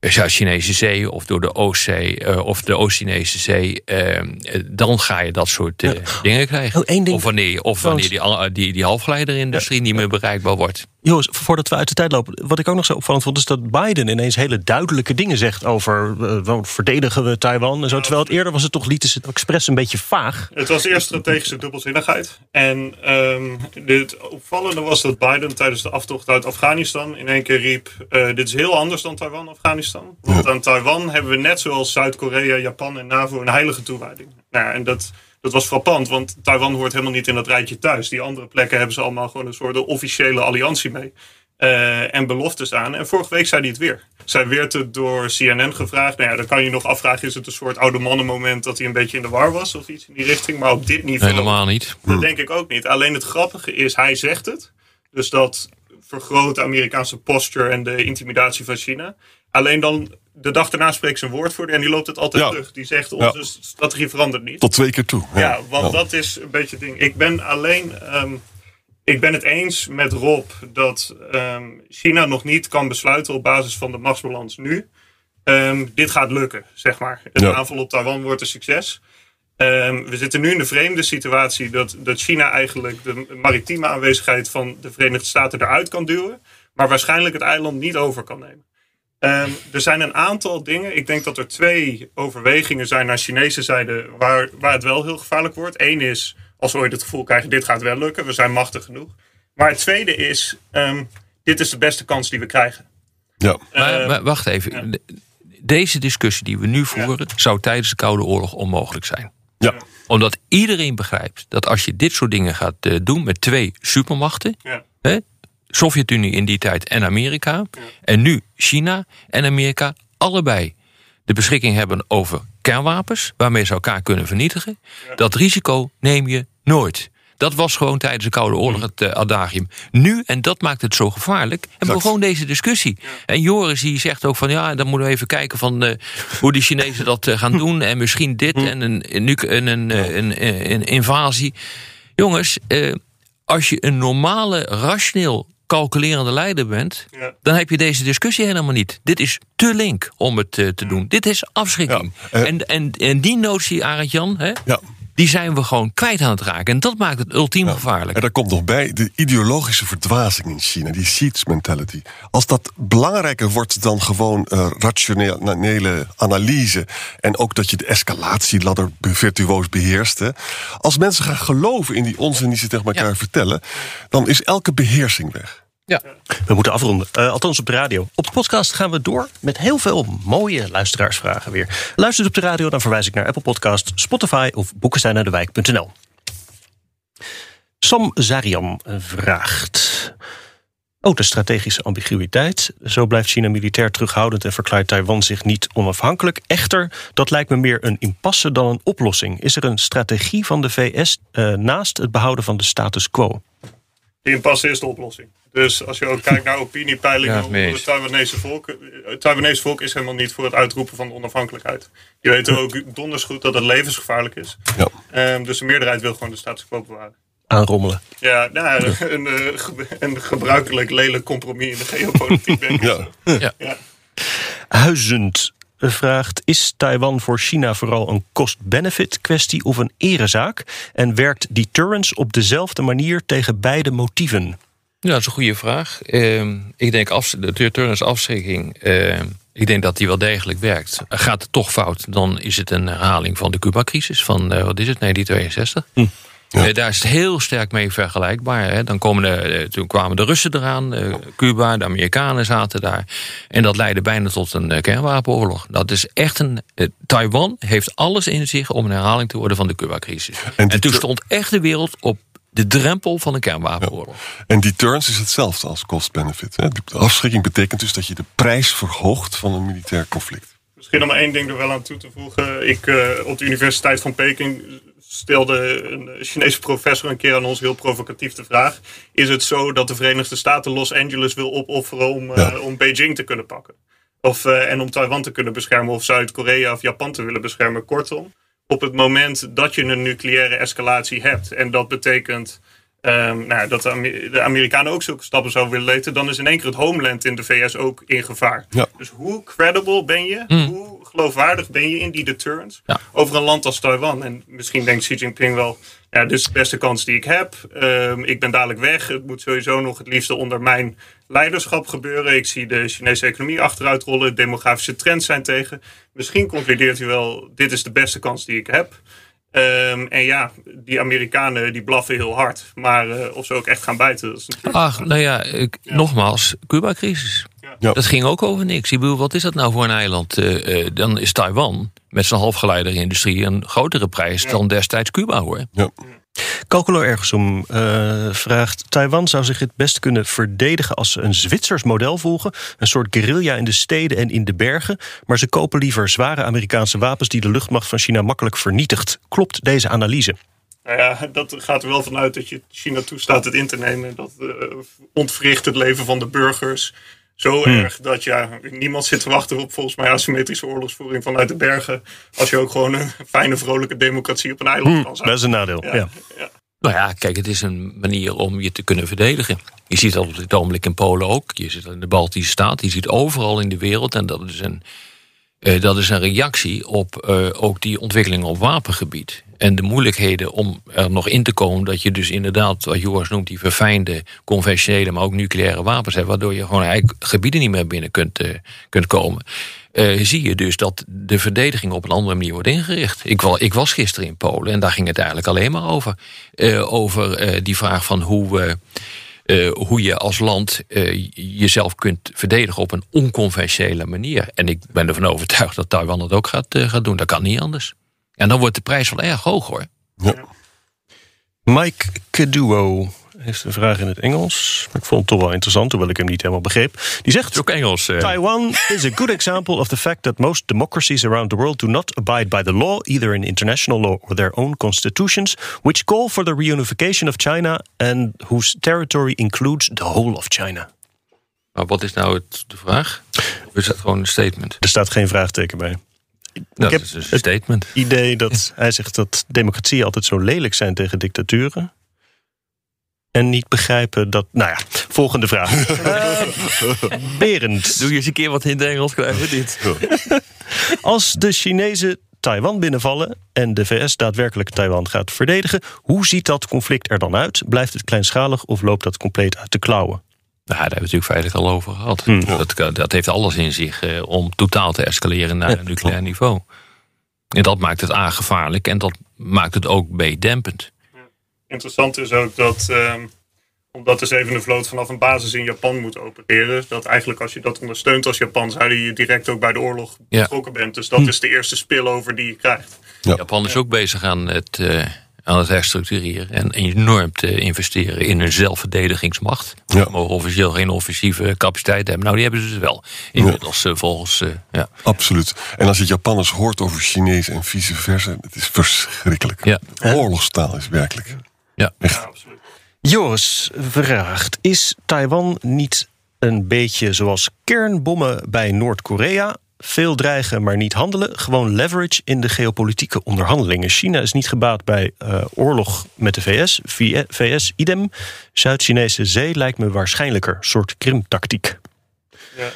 Zuid-Chinese Zee of door de Oostzee eh, of de Oost-Chinese Zee, eh, eh, dan ga je dat soort eh, dingen krijgen. Oh, één ding- Of wanneer, of wanneer die, die, die halfgeleiderindustrie niet meer bereikbaar wordt. Jongens, voordat we uit de tijd lopen. Wat ik ook nog zo opvallend vond, is dat Biden ineens hele duidelijke dingen zegt over eh, wel verdedigen we Taiwan en zo. Terwijl het eerder was het toch lieten ze het expres een beetje vaag. Het was eerst strategische dubbelzinnigheid. En ehm het opvallende was dat Biden tijdens de aftocht uit Afghanistan in één keer riep: eh, Dit is heel anders dan Taiwan-Afghanistan. Want aan Taiwan hebben we net zoals Zuid-Korea, Japan en NAVO een heilige toewijding. Nou, ja, en dat, dat was frappant, want Taiwan hoort helemaal niet in dat rijtje thuis. Die andere plekken hebben ze allemaal gewoon een soort officiële alliantie mee. eh, en beloftes aan. En vorige week zei hij het weer. Zij werd het door CNN gevraagd. Nou ja, dan kan je nog afvragen: is het een soort oude mannenmoment dat hij een beetje in de war was of iets in die richting? Maar op dit niveau. Helemaal niet. Dat denk ik ook niet. Alleen het grappige is, hij zegt het. Dus dat vergroot de Amerikaanse posture en de intimidatie van China. Alleen dan de dag daarna spreekt zijn woordvoerder en die loopt het altijd Ja. terug. Die zegt, Ja. onze strategie verandert niet. Tot twee keer toe. Ja, want Ja. dat is een beetje het ding. Ik ben alleen. ehm, ik ben het eens met Rob dat ehm, China nog niet kan besluiten op basis van de machtsbalans nu. ehm, dit gaat lukken, zeg maar. Een Ja. aanval op Taiwan wordt een succes. We zitten nu in de vreemde situatie dat, dat China eigenlijk de maritieme aanwezigheid van de Verenigde Staten eruit kan duwen. Maar waarschijnlijk het eiland niet over kan nemen. Ehm, er zijn een aantal dingen. Ik denk dat er twee overwegingen zijn naar Chinese zijde waar, waar het wel heel gevaarlijk wordt. Eén is als we ooit het gevoel krijgen: dit gaat wel lukken, we zijn machtig genoeg. Maar het tweede is: ehm, dit is de beste kans die we krijgen. Ja. Maar, Eh, maar wacht even. De- Deze discussie die we nu voeren, zou tijdens de Koude Oorlog onmogelijk zijn. Ja. Omdat iedereen begrijpt dat als je dit soort dingen gaat eh, doen met twee supermachten, Ja. hè, Sovjet-Unie in die tijd en Amerika, en nu China en Amerika, allebei de beschikking hebben over kernwapens, waarmee ze elkaar kunnen vernietigen, dat risico neem je nooit. Dat was gewoon tijdens de Koude Oorlog het eh, adagium. Nu, en dat maakt het zo gevaarlijk, hebben we gewoon deze discussie. En Joris die zegt ook van ja, dan moeten we even kijken van eh, hoe die Chinezen dat eh, gaan doen. En misschien dit en een, een, nu- een, een, een, een, een invasie. Jongens, als je een normale, rationeel calculerende leider bent, Ja. dan heb je deze discussie helemaal niet. Dit is te link om het eh, te doen. Dit is afschrikking. Ja, eh, en, en, en die notie, Arend Jan, hè, Ja. Die zijn we gewoon kwijt aan het raken. En dat maakt het ultiem gevaarlijk. En daar komt nog bij de ideologische verdwazing in China, die seeds mentality. Als dat belangrijker wordt dan gewoon eh, rationele analyse en ook dat je de escalatieladder virtuoos beheerst. Hè. Als mensen gaan geloven in die onzin die ze tegen elkaar Ja. vertellen, dan is elke beheersing weg. Ja. We moeten afronden. Eh, althans op de radio. Op de podcast gaan we door met heel veel mooie luisteraarsvragen weer. Luistert op de radio, dan verwijs ik naar Apple Podcast, Spotify of boekensteinendewijk.nl. Sam Zarian vraagt. Oh, de strategische ambiguïteit. Zo blijft China militair terughoudend en verklaart Taiwan zich niet onafhankelijk. Echter, dat lijkt me meer een impasse dan een oplossing. Is er een strategie van de VS uh, naast het behouden van de status quo? De impasse is de oplossing. Dus als je ook kijkt naar opiniepeilingen Ja, onder het. Taiwanese volk. Het Taiwanese volk is helemaal niet voor het uitroepen van de onafhankelijkheid. Die weten ook donders goed dat het levensgevaarlijk is. Ja. Ehm, dus de meerderheid wil gewoon de status quo bewaren. Aanrommelen. Ja, nou, een, eh, ge- een gebruikelijk lelijk compromis in de geopolitiek. Denk ik. Ja. Ja. Huizend vraagt: Is Taiwan voor China vooral een cost-benefit kwestie of een erezaak? En werkt deterrence op dezelfde manier tegen beide motieven? Ja, dat is een goede vraag. Ehm, ik denk af, de deterrence afschrikking, ehm, ik denk dat die wel degelijk werkt. Gaat het toch fout, dan is het een herhaling van de Cuba-crisis van, eh, wat is het, 1962. Eh, daar is het heel sterk mee vergelijkbaar. Hè. Dan komen de, eh, toen kwamen de Russen eraan, Cuba, de Amerikanen zaten daar. En dat leidde bijna tot een kernwapenoorlog. Dat is echt een. Taiwan heeft alles in zich om een herhaling te worden van de Cuba-crisis. En En, die toen stond echt de wereld op de drempel van een kernwapenoorlog. En deterrence is hetzelfde als cost-benefit. hè. De afschrikking betekent dus dat je de prijs verhoogt van een militair conflict. Misschien om één ding er wel aan toe te voegen. Ik eh, op de Universiteit van Peking stelde een Chinese professor een keer aan ons heel provocatief de vraag: Is het zo dat de Verenigde Staten Los Angeles wil opofferen om, eh, Ja. om Beijing te kunnen pakken? Of, eh, en om Taiwan te kunnen beschermen, of Zuid-Korea of Japan te willen beschermen? Kortom, op het moment dat je een nucleaire escalatie hebt, en dat betekent. ehm, nou, dat de, Amer- de Amerikanen ook zulke stappen zouden willen leiden, dan is in één keer het homeland in de VS ook in gevaar. Ja. Dus hoe credible ben je? Hoe geloofwaardig ben je in die deterrence Ja. over een land als Taiwan? En misschien denkt Xi Jinping wel, ja, dit is de beste kans die ik heb. Ehm, ik ben dadelijk weg. Het moet sowieso nog het liefste onder mijn leiderschap gebeuren. Ik zie de Chinese economie achteruit rollen. Demografische trends zijn tegen. Misschien concludeert hij wel, dit is de beste kans die ik heb. Ehm, en ja, die Amerikanen die blaffen heel hard. Maar eh, of ze ook echt gaan bijten, dat is natuurlijk... Ach, nou ja, ik, nogmaals, Cuba-crisis. Ja. Dat ging ook over niks. Ik bedoel, wat is dat nou voor een eiland? Eh, eh, dan is Taiwan met zijn halfgeleiderindustrie een grotere prijs dan destijds Cuba hoor. Ja. Calculo Ergensum eh, vraagt: Taiwan zou zich het best kunnen verdedigen als ze een Zwitsers model volgen. Een soort guerrilla in de steden en in de bergen. Maar ze kopen liever zware Amerikaanse wapens die de luchtmacht van China makkelijk vernietigt. Klopt deze analyse? Nou ja, dat gaat er wel vanuit dat je China toestaat het in te nemen. Dat eh, ontwricht het leven van de burgers zo erg dat ja, niemand zit te wachten op volgens mij asymmetrische oorlogsvoering vanuit de bergen. Als je ook gewoon een fijne, vrolijke democratie op een eiland kan zijn. Dat is een nadeel. Ja, Ja. ja. Nou ja, kijk, het is een manier om je te kunnen verdedigen. Je ziet dat op dit ogenblik in Polen ook. Je ziet dat in de Baltische Staten. Je ziet overal in de wereld. En dat is een, eh, dat is een reactie op eh, ook die ontwikkelingen op wapengebied. En de moeilijkheden om er nog in te komen. Dat je dus inderdaad, wat Joris noemt, die verfijnde conventionele, maar ook nucleaire wapens hebt. Waardoor je gewoon eigenlijk gebieden niet meer binnen kunt, eh, kunt komen. Zie je dus dat de verdediging op een andere manier wordt ingericht. Ik, wa- ik was gisteren in Polen en daar ging het eigenlijk alleen maar over. Over die vraag van hoe, eh, hoe je als land eh, jezelf kunt verdedigen op een onconventionele manier. En ik ben ervan overtuigd dat Taiwan dat ook gaat, gaat doen. Dat kan niet anders. En dan wordt de prijs wel erg hoog hoor. Mike Keduo heeft een vraag in het Engels. Maar ik vond het toch wel interessant, hoewel ik hem niet helemaal begreep. Die zegt. Het is ook Engels. eh. Taiwan is a good example of the fact that most democracies around the world do not abide by the law, either in international law or their own constitutions, which call for the reunification of China and whose territory includes the whole of China. Maar wat is nou het, de vraag? Of is dat gewoon een statement? Er staat geen vraagteken bij. Dat heb is dus een het- statement. Idee dat hij zegt dat democratieën altijd zo lelijk zijn tegen dictaturen. En niet begrijpen dat. Nou ja, volgende vraag. Berend. Doe je eens een keer wat in het Engels krijgen we dit. Als de Chinezen Taiwan binnenvallen en de VS daadwerkelijk Taiwan gaat verdedigen, hoe ziet dat conflict er dan uit? Blijft het kleinschalig of loopt dat compleet uit de klauwen? Nou, daar hebben we het natuurlijk feitelijk al over gehad. Hmm. Dat, dat heeft alles in zich eh, om totaal te escaleren naar een nucleair niveau. En dat maakt het A gevaarlijk en dat maakt het ook B dempend. Interessant is ook dat, ehm, omdat de zevende vloot vanaf een basis in Japan moet opereren, dat eigenlijk als je dat ondersteunt als Japan, zou je direct ook bij de oorlog Ja. betrokken bent. Dus dat is de eerste spillover die je krijgt. Ja. Japan is ook bezig aan het, eh, aan het herstructureren en enorm te investeren in een zelfverdedigingsmacht. Ja. Ze mogen officieel geen offensieve capaciteit hebben. Nou, die hebben ze dus wel. Inmiddels eh, volgens. eh, ja. Absoluut. En als je Japanners hoort over Chinees en vice versa, het is verschrikkelijk. Ja. Oorlogstaal is werkelijk. Ja. Absoluut. Joris vraagt: Is Taiwan niet een beetje zoals kernbommen bij Noord-Korea? Veel dreigen, maar niet handelen. Gewoon leverage in de geopolitieke onderhandelingen. China is niet gebaat bij eh, oorlog met de VS. VS idem. Zuid-Chinese zee lijkt me waarschijnlijker. Soort Krim-tactiek. Ja.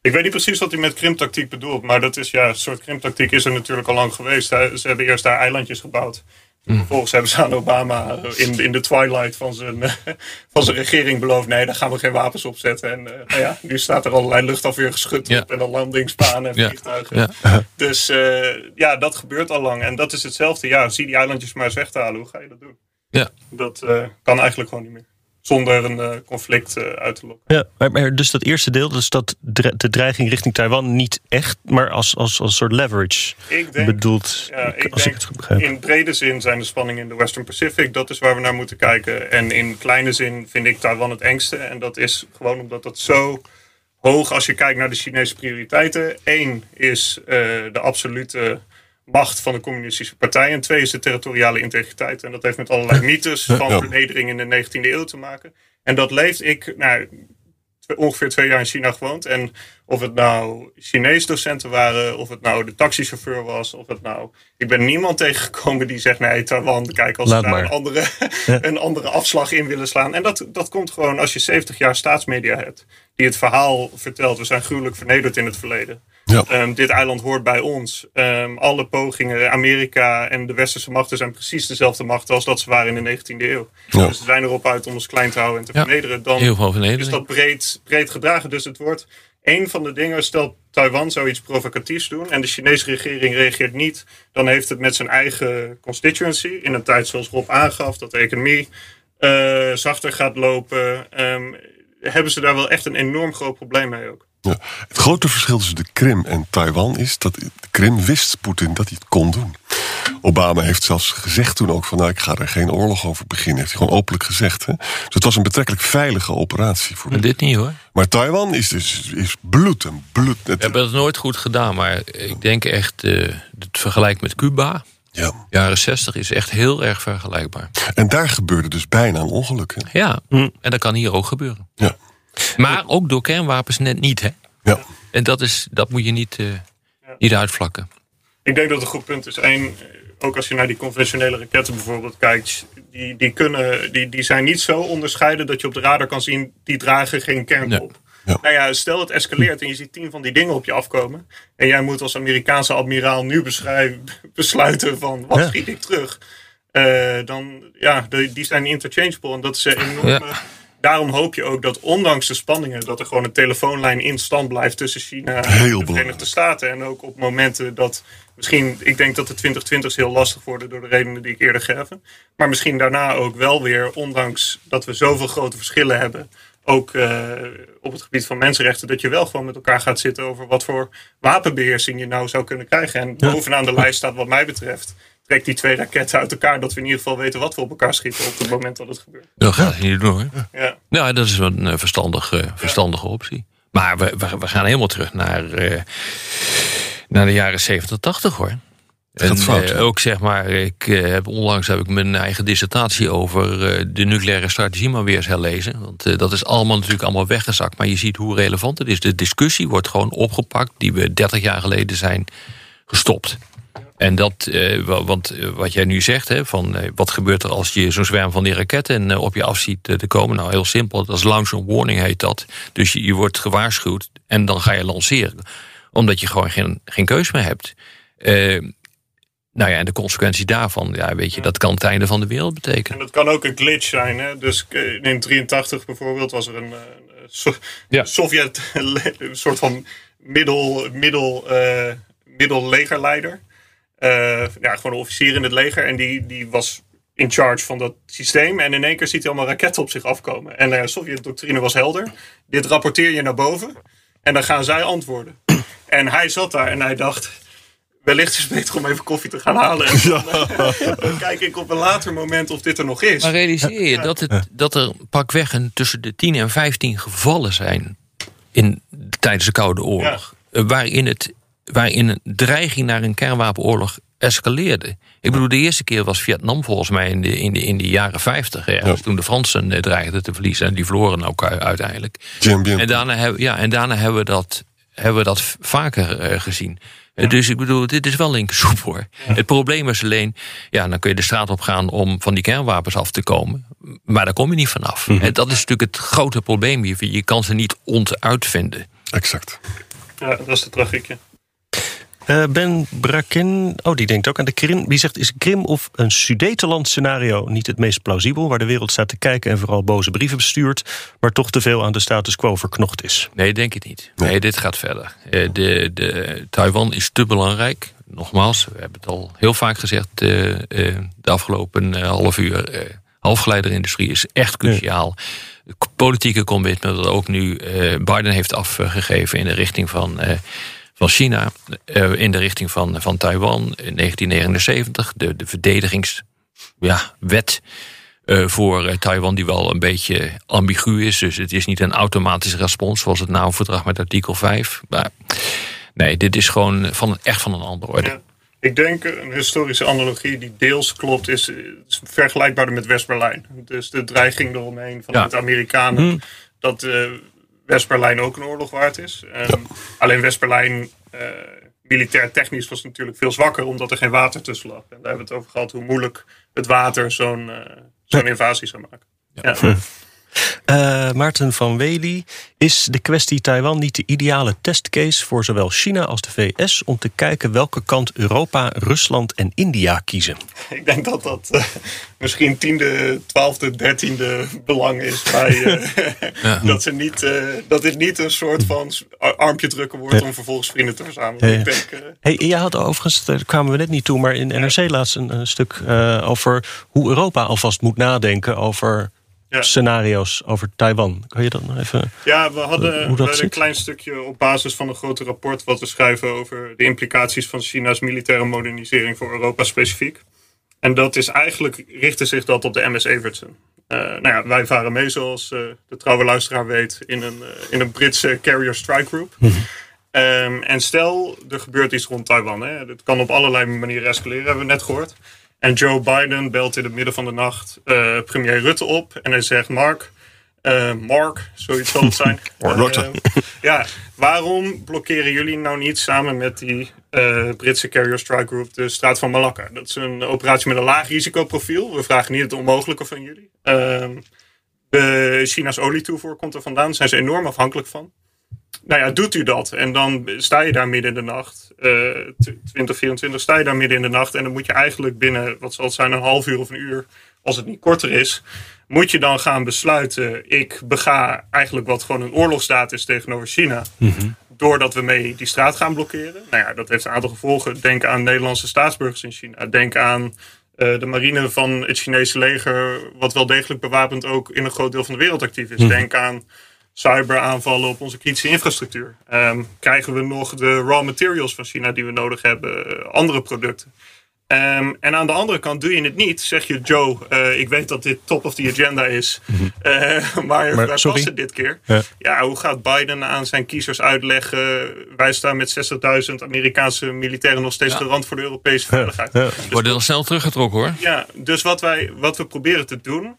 Ik weet niet precies wat hij met krimtactiek bedoelt, maar dat is ja, een soort krimtactiek is er natuurlijk al lang geweest. Ze hebben eerst daar eilandjes gebouwd. Vervolgens hebben ze aan Obama in, in de twilight van zijn, eh, van zijn regering beloofd: nee, daar gaan we geen wapens op zetten. En eh, nou ja, nu staat er allerlei luchtafweergeschut Ja. op en een landingsbaan en vliegtuigen. Ja. Dus eh, ja, dat gebeurt al lang. En dat is hetzelfde. Ja, zie die eilandjes maar eens weg te halen. Hoe ga je dat doen? Ja. Dat eh, kan eigenlijk gewoon niet meer. Zonder een eh, conflict eh, uit te lokken. Ja, maar, maar dus dat eerste deel, dus dat de dreiging richting Taiwan niet echt, maar als, als, als soort leverage Ik denk bedoeld. Ja, ik als ik het goed begrijp. in brede zin zijn de spanningen in de Western Pacific. Dat is waar we naar moeten kijken. En in kleine zin vind ik Taiwan het engste. En dat is gewoon omdat dat zo hoog, als je kijkt naar de Chinese prioriteiten. Eén is eh, de absolute macht van de communistische partij. En twee is de territoriale integriteit. En dat heeft met allerlei mythes van Ja. vernedering in de 19e eeuw te maken. En dat leeft ik, nou, ongeveer twee jaar in China gewoond. En of het nou Chinees docenten waren, of het nou de taxichauffeur was, of het nou. Ik ben niemand tegengekomen die zegt: nee, Taiwan, kijk, als Laat ze daar maar. een andere, een andere afslag in willen slaan. En dat, dat komt gewoon als je 70 jaar staatsmedia hebt, die het verhaal vertelt: we zijn gruwelijk vernederd in het verleden. Ja. Ehm, dit eiland hoort bij ons. Ehm, alle pogingen, Amerika en de westerse machten zijn precies dezelfde machten als dat ze waren in de 19e eeuw. Ja. Dus ze zijn erop uit om ons klein te houden en te Ja. vernederen. Dan Heel veel is dat breed, breed gedragen. Dus het wordt een van de dingen, stel Taiwan zou iets provocatiefs doen en de Chinese regering reageert niet, dan heeft het met zijn eigen constituency, in een tijd zoals Rob aangaf, dat de economie eh, zachter gaat lopen, ehm, hebben ze daar wel echt een enorm groot probleem mee ook. Ja. Het grote verschil tussen de Krim en Taiwan is dat de Krim wist Poetin dat hij het kon doen. Obama heeft zelfs gezegd toen ook van nou ik ga er geen oorlog over beginnen. Heeft hij gewoon openlijk gezegd. Hè? Dus het was een betrekkelijk veilige operatie voor Maar dit niet hoor. Maar Taiwan is dus is bloed en bloed. We hebben het nooit goed gedaan, maar ik denk echt, eh, het vergelijk met Cuba, ja. jaren 60, is echt heel erg vergelijkbaar. En daar gebeurde dus bijna een ongeluk. Hè? Ja, en dat kan hier ook gebeuren. Ja. Maar ook door kernwapens net niet, hè? Ja. En dat, is, dat moet je niet, eh, niet uitvlakken. Ik denk dat het een goed punt is. Eén, eh, ook als je naar die conventionele raketten bijvoorbeeld kijkt, die, die, kunnen, die, die zijn niet zo onderscheiden dat je op de radar kan zien, die dragen geen kernbom. Ja. Nou ja, stel het escaleert en je ziet tien van die dingen op je afkomen. En jij moet als Amerikaanse admiraal nu besluiten van wat Ja. schiet ik terug. Eh, dan, ja, die, die zijn interchangeable en dat is een enorme... Ja. Daarom hoop je ook dat ondanks de spanningen... dat er gewoon een telefoonlijn in stand blijft tussen China en Heel de. Verenigde Staten. En ook op momenten dat misschien... Ik denk dat de 2020's heel lastig worden door de redenen die ik eerder gaf. Maar misschien daarna ook wel weer, ondanks dat we zoveel grote verschillen hebben... ook eh, op het gebied van mensenrechten... dat je wel gewoon met elkaar gaat zitten over wat voor wapenbeheersing je nou zou kunnen krijgen. En bovenaan de lijst staat wat mij betreft... Trek die twee raketten uit elkaar, dat we in ieder geval weten wat we op elkaar schieten op het moment dat het gebeurt. Dat gaat doen hoor. Ja. Nou, dat is wel een eh, verstandige, verstandige optie. Maar we, we, we gaan helemaal terug naar, eh, naar de jaren 70, 80 hoor. En, fout, eh, ook zeg maar, ik eh, heb onlangs heb ik mijn eigen dissertatie over eh, de nucleaire strategie maar weer eens herlezen. Want dat is allemaal natuurlijk allemaal weggezakt. Maar je ziet hoe relevant het is. De discussie wordt gewoon opgepakt die we 30 jaar geleden zijn gestopt. En dat, wa- want wat jij nu zegt, hè, van wat gebeurt er als je zo'n zwerm van die raketten op je af ziet te komen? Nou, heel simpel, dat is launch on warning heet dat. Dus je, je wordt gewaarschuwd en dan ga je lanceren. Omdat je gewoon geen, geen keus meer hebt. Eh, nou ja, en de consequentie daarvan, ja, weet je, dat kan het einde van de wereld En betekenen. dat kan ook een glitch zijn. Hè? Dus eh, in 83 bijvoorbeeld was er een, eh, een So- Ja. Sovjet, een soort van middel, middel, eh, middellegerleider. Eh, ja, gewoon een officier in het leger. En die, die was in charge van dat systeem. En in één keer ziet hij allemaal raketten op zich afkomen. En de Sovjet-doctrine was helder. Dit rapporteer je naar boven. En dan gaan zij antwoorden. En hij zat daar en hij dacht... wellicht is het beter om even koffie te gaan halen. En dan, dan kijk ik op een later moment of dit er nog is. Maar realiseer je dat, het, dat er pakweg een tussen de 10 en 15 gevallen zijn in, tijdens de Koude Oorlog. eh, Waarin, het, waarin een dreiging naar een kernwapenoorlog escaleerde. Ik bedoel, de eerste keer was Vietnam volgens mij in de, in de, in de jaren 50. Ergens, Toen de Fransen eh, dreigden te verliezen. En die verloren ook u- uiteindelijk. En daarna, hebben, ja, en daarna hebben we dat, hebben we dat vaker eh, gezien. Dus ik bedoel, dit is wel linkersoep hoor. Het probleem is alleen, ja, dan kun je de straat op gaan om van die kernwapens af te komen. Maar daar kom je niet vanaf. En dat is natuurlijk het grote probleem hier. Je kan ze niet ontuitvinden. Exact. Ja, dat is de tragiekje. Eh, ben Brakin, oh die denkt ook aan de Krim. Die zegt, is Krim of een Sudetenland scenario niet het meest plausibel... waar de wereld staat te kijken en vooral boze brieven bestuurt... maar toch te veel aan de status quo verknocht is? Nee, denk ik niet. Nee, dit gaat verder. Eh, De, de, Taiwan is te belangrijk. Nogmaals, we hebben het al heel vaak gezegd eh, de afgelopen half uur. halfgeleiderindustrie is echt cruciaal. Politieke commitment dat ook nu Biden heeft afgegeven in de richting van, van China, eh, in de richting van, van Taiwan in 1979. De, de verdedigingswet ja, wet, eh, voor eh, Taiwan, die wel een beetje ambigu is. Dus het is niet een automatische respons zoals het NAO-verdrag met artikel 5. Maar nee, dit is gewoon van, echt van een andere orde. Ja. Ik denk een historische analogie die deels klopt, is, is vergelijkbaar met West-Berlijn. Dus de dreiging eromheen Ja. de Amerikanen dat eh, West-Berlijn ook een oorlog waard is. Ehm, Alleen West-Berlijn, eh, militair technisch, was natuurlijk veel zwakker omdat er geen water tussen lag. En daar hebben we het over gehad hoe moeilijk het water zo'n eh, zo'n invasie zou maken. Ja. Eh, Maarten van Wely, is de kwestie Taiwan niet de ideale testcase... voor zowel China als de VS om te kijken welke kant Europa, Rusland en India kiezen? Ik denk dat dat eh, misschien tiende, twaalfde, dertiende belang is bij eh, dat, ze niet, eh, dat dit niet een soort van armpje drukken wordt om vervolgens vrienden te verzamelen. Ja. Ik denk, eh, Hey, jij had overigens, daar kwamen we net niet toe... maar in NRC laatst een, een stuk eh, over hoe Europa alvast moet nadenken... over Ja. scenario's over Taiwan. Kan je dat nog even... ja, we hadden, Hoe we dat hadden een klein stukje op basis van een groter rapport wat we schrijven over de implicaties van China's militaire modernisering voor Europa specifiek. En dat is eigenlijk, richtte zich dat op de MS Evertson. Eh, nou ja, wij varen mee, zoals eh, de trouwe luisteraar weet, in een, eh, in een Britse carrier strike group. Ehm, en stel, er gebeurt iets rond Taiwan. Hè. Dat kan op allerlei manieren escaleren, hebben we net gehoord. En Joe Biden belt in het midden van de nacht eh, premier Rutte op. En hij zegt, Mark, eh, Mark, zoiets zal het zijn. Rutte. Eh, ja, waarom blokkeren jullie nou niet samen met die Britse Carrier Strike Group de straat van Malakka? Dat is een operatie met een laag risicoprofiel. We vragen niet het onmogelijke van jullie. Ehm, de China's olietoevoer komt er vandaan. Daar zijn ze enorm afhankelijk van. Nou ja, doet u dat en dan sta je daar midden in de nacht, eh 2024 sta je daar midden in de nacht en dan moet je eigenlijk binnen, wat zal het zijn, een half uur of een uur, als het niet korter is, moet je dan gaan besluiten, ik bega eigenlijk wat gewoon een oorlogsstaat is tegenover China, doordat we mee die straat gaan blokkeren. Nou ja, dat heeft een aantal gevolgen. Denk aan Nederlandse staatsburgers in China. Denk aan eh, de marine van het Chinese leger, wat wel degelijk bewapend ook in een groot deel van de wereld actief is. Denk aan cyberaanvallen op onze kritische infrastructuur. Ehm, krijgen we nog de raw materials van China die we nodig hebben, eh, andere producten. Ehm, en aan de andere kant doe je het niet. Zeg je, Joe, eh, ik weet dat dit top of the agenda is. eh, maar Maar, waar sorry. past het dit keer? Ja. Ja. hoe gaat Biden aan zijn kiezers uitleggen... wij staan met 60.000 Amerikaanse militairen nog steeds Ja. garant voor de Europese veiligheid. Ja. Dus Wordt heel snel teruggetrokken hoor. ja, dus wat, wij, wat we proberen te doen.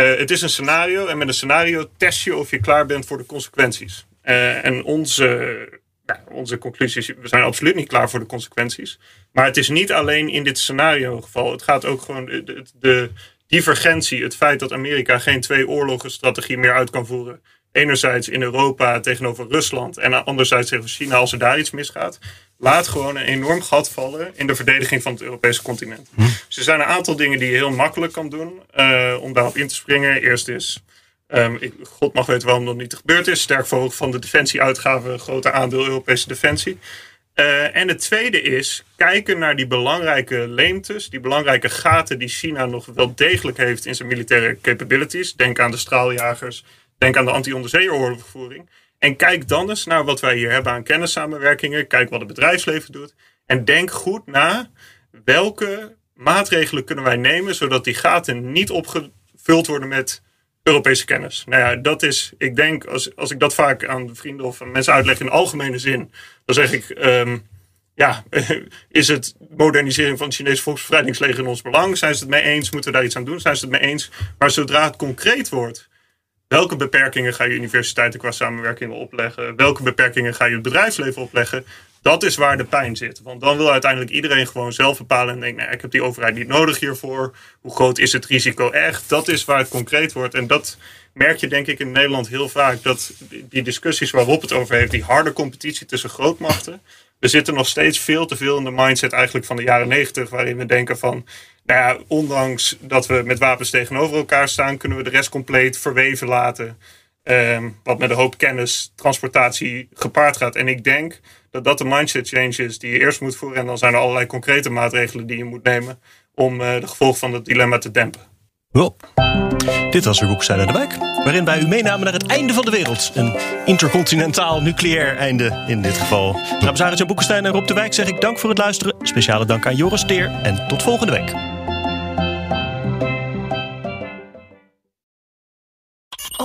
Eh, het is een scenario. En met een scenario test je of je klaar bent voor de consequenties. Eh, en onze, nou, onze conclusies. We zijn absoluut niet klaar voor de consequenties. Maar het is niet alleen in dit scenario geval. Het gaat ook gewoon. De, de, de divergentie. Het feit dat Amerika geen twee oorlogen strategie meer uit kan voeren. Enerzijds in Europa tegenover Rusland. En anderzijds tegenover China als er daar iets misgaat. Laat gewoon een enorm gat vallen in de verdediging van het Europese continent. Dus er zijn een aantal dingen die je heel makkelijk kan doen eh, om daarop in te springen. Eerst is, ehm, ik, God mag weten waarom dat niet gebeurd is, sterk verhogen van de defensieuitgaven, groter aandeel Europese defensie. Eh, en het tweede is kijken naar die belangrijke leemtes, die belangrijke gaten die China nog wel degelijk heeft in zijn militaire capabilities. Denk aan de straaljagers, denk aan de anti-onderzeeoorlogvoering. En kijk dan eens naar wat wij hier hebben aan kennissamenwerkingen. Kijk wat het bedrijfsleven doet. En denk goed na welke maatregelen kunnen wij nemen zodat die gaten niet opgevuld worden met Europese kennis. Nou ja, dat is, ik denk, als, als ik dat vaak aan vrienden of aan mensen uitleg in algemene zin, dan zeg ik, ehm, ja, is het modernisering van het Chinese volksbevrijdingsleger in ons belang? Zijn ze het mee eens? Moeten we daar iets aan doen? Zijn ze het mee eens? Maar zodra het concreet wordt, welke beperkingen ga je universiteiten qua samenwerking opleggen? Welke beperkingen ga je het bedrijfsleven opleggen? Dat is waar de pijn zit. Want dan wil uiteindelijk iedereen gewoon zelf bepalen en denkt, nou, ik heb die overheid niet nodig hiervoor. Hoe groot is het risico echt? Dat is waar het concreet wordt. En dat merk je denk ik in Nederland heel vaak. Dat die discussies waarop het over heeft, die harde competitie tussen grootmachten. We zitten nog steeds veel te veel in de mindset eigenlijk van de jaren negentig. Waarin we denken van, nou ja, ondanks dat we met wapens tegenover elkaar staan, kunnen we de rest compleet verweven laten. Ehm, wat met een hoop kennis, transportatie gepaard gaat. En ik denk dat dat de mindset change is die je eerst moet voeren. En dan zijn er allerlei concrete maatregelen die je moet nemen om uh, de gevolgen van het dilemma te dempen. Wel, dit was uw Boekstein de Wijk, waarin wij u meenamen naar het einde van de wereld. Een intercontinentaal nucleair einde in dit geval. Namens Arend Boekenstein en Rob de Wijk zeg ik dank voor het luisteren. Speciale dank aan Joris Teer en tot volgende week.